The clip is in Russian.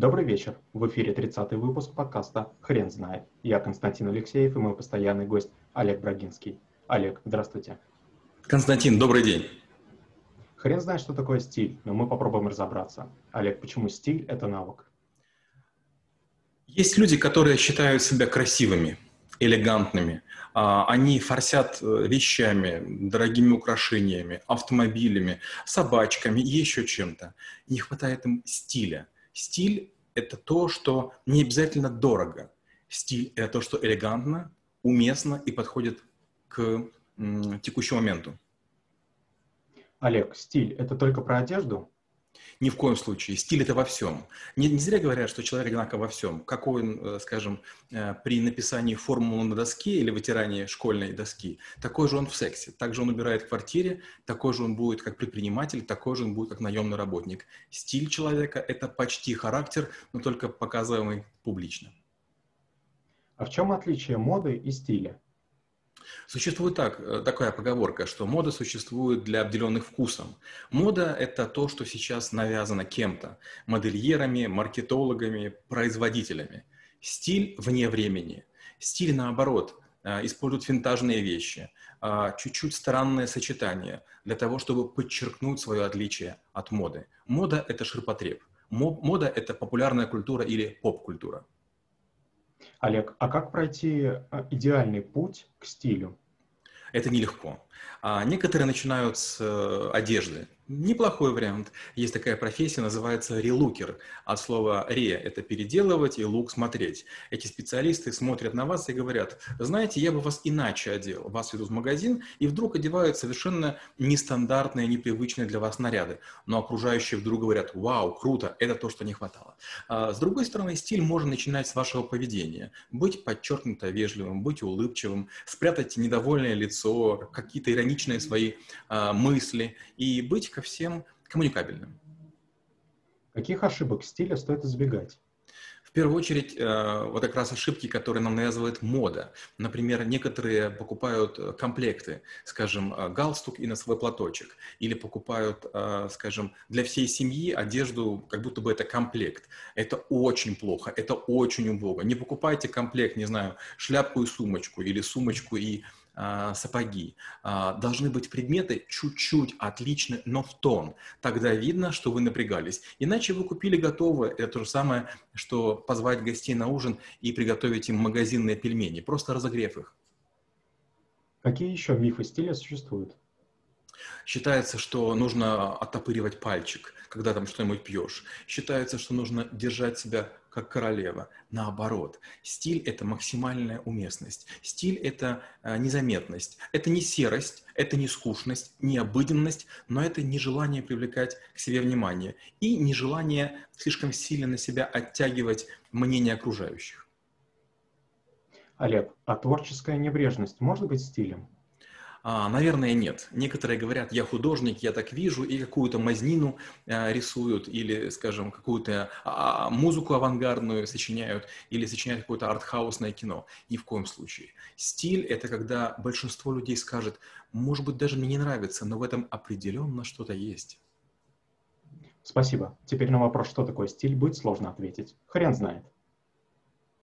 Добрый вечер. В эфире 30-й выпуск подкаста «Хрен знает». Я Константин Алексеев и мой постоянный гость Олег Брагинский. Олег, здравствуйте. Константин, добрый день. Хрен знает, что такое стиль, но мы попробуем разобраться. Олег, почему стиль – это навык? Есть люди, которые считают себя красивыми, элегантными. А, они форсят э, вещами, дорогими украшениями, автомобилями, собачками, еще чем-то. Не хватает им стиля. Стиль – это то, что не обязательно дорого. Стиль – это то, что элегантно, уместно и подходит к текущему моменту. Олег, стиль – это только про одежду? Ни в коем случае. Стиль это во всем. Не, не зря говорят, что человек одинаково во всем. Какой он, э, скажем, э, при написании формулы на доске или вытирании школьной доски, такой же он в сексе. Также он убирает в квартире, такой же он будет как предприниматель, такой же он будет как наемный работник. Стиль человека – это почти характер, но только показываемый публично. А в чем отличие моды и стиля? Существует так, э, такая поговорка, что мода существует для обделенных вкусом. Мода – это то, что сейчас навязано кем-то – модельерами, маркетологами, производителями. Стиль вне времени. Стиль, наоборот, э, использует винтажные вещи, э, чуть-чуть странное сочетание для того, чтобы подчеркнуть свое отличие от моды. Мода – это ширпотреб. Мода – это популярная культура или поп-культура. Олег, а как пройти э, идеальный путь к стилю? Это нелегко. А некоторые начинают с э, одежды. Неплохой вариант. Есть такая профессия, называется релукер. От слова «ре» — это переделывать и «лук» — смотреть. Эти специалисты смотрят на вас и говорят, знаете, я бы вас иначе одел. Вас ведут в магазин и вдруг одевают совершенно нестандартные, непривычные для вас наряды. Но окружающие вдруг говорят, вау, круто, это то, что не хватало. А с другой стороны, стиль можно начинать с вашего поведения. Быть подчеркнуто вежливым, быть улыбчивым, спрятать недовольное лицо, какие-то ироничные свои а, мысли и быть ко всем коммуникабельным. Каких ошибок стиля стоит избегать? В первую очередь, э, вот как раз ошибки, которые нам навязывает мода. Например, некоторые покупают э, комплекты, скажем, э, галстук и носовой платочек, или покупают, скажем, для всей семьи одежду, как будто бы это комплект. Это очень плохо, это очень убого. Не покупайте комплект, не знаю, шляпку и сумочку, или сумочку и сапоги. А, должны быть предметы чуть-чуть отличны, но в тон. Тогда видно, что вы напрягались. Иначе вы купили готовое. Это то же самое, что позвать гостей на ужин и приготовить им магазинные пельмени, просто разогрев их. Какие еще мифы стиля существуют? Считается, что нужно оттопыривать пальчик, когда там что-нибудь пьешь. Считается, что нужно держать себя как королева. Наоборот, стиль – это максимальная уместность. Стиль – это э, незаметность. Это не серость, это не скучность, не обыденность, но это нежелание привлекать к себе внимание и нежелание слишком сильно на себя оттягивать мнение окружающих. Олег, а творческая небрежность может быть стилем? А, наверное, нет. Некоторые говорят, я художник, я так вижу, и какую-то мазнину а, рисуют, или, скажем, какую-то а, музыку авангардную сочиняют, или сочиняют какое-то артхаусное кино. Ни в коем случае. Стиль — это когда большинство людей скажет, может быть, даже мне не нравится, но в этом определенно что-то есть. Спасибо. Теперь на вопрос, что такое стиль, будет сложно ответить. Хрен знает.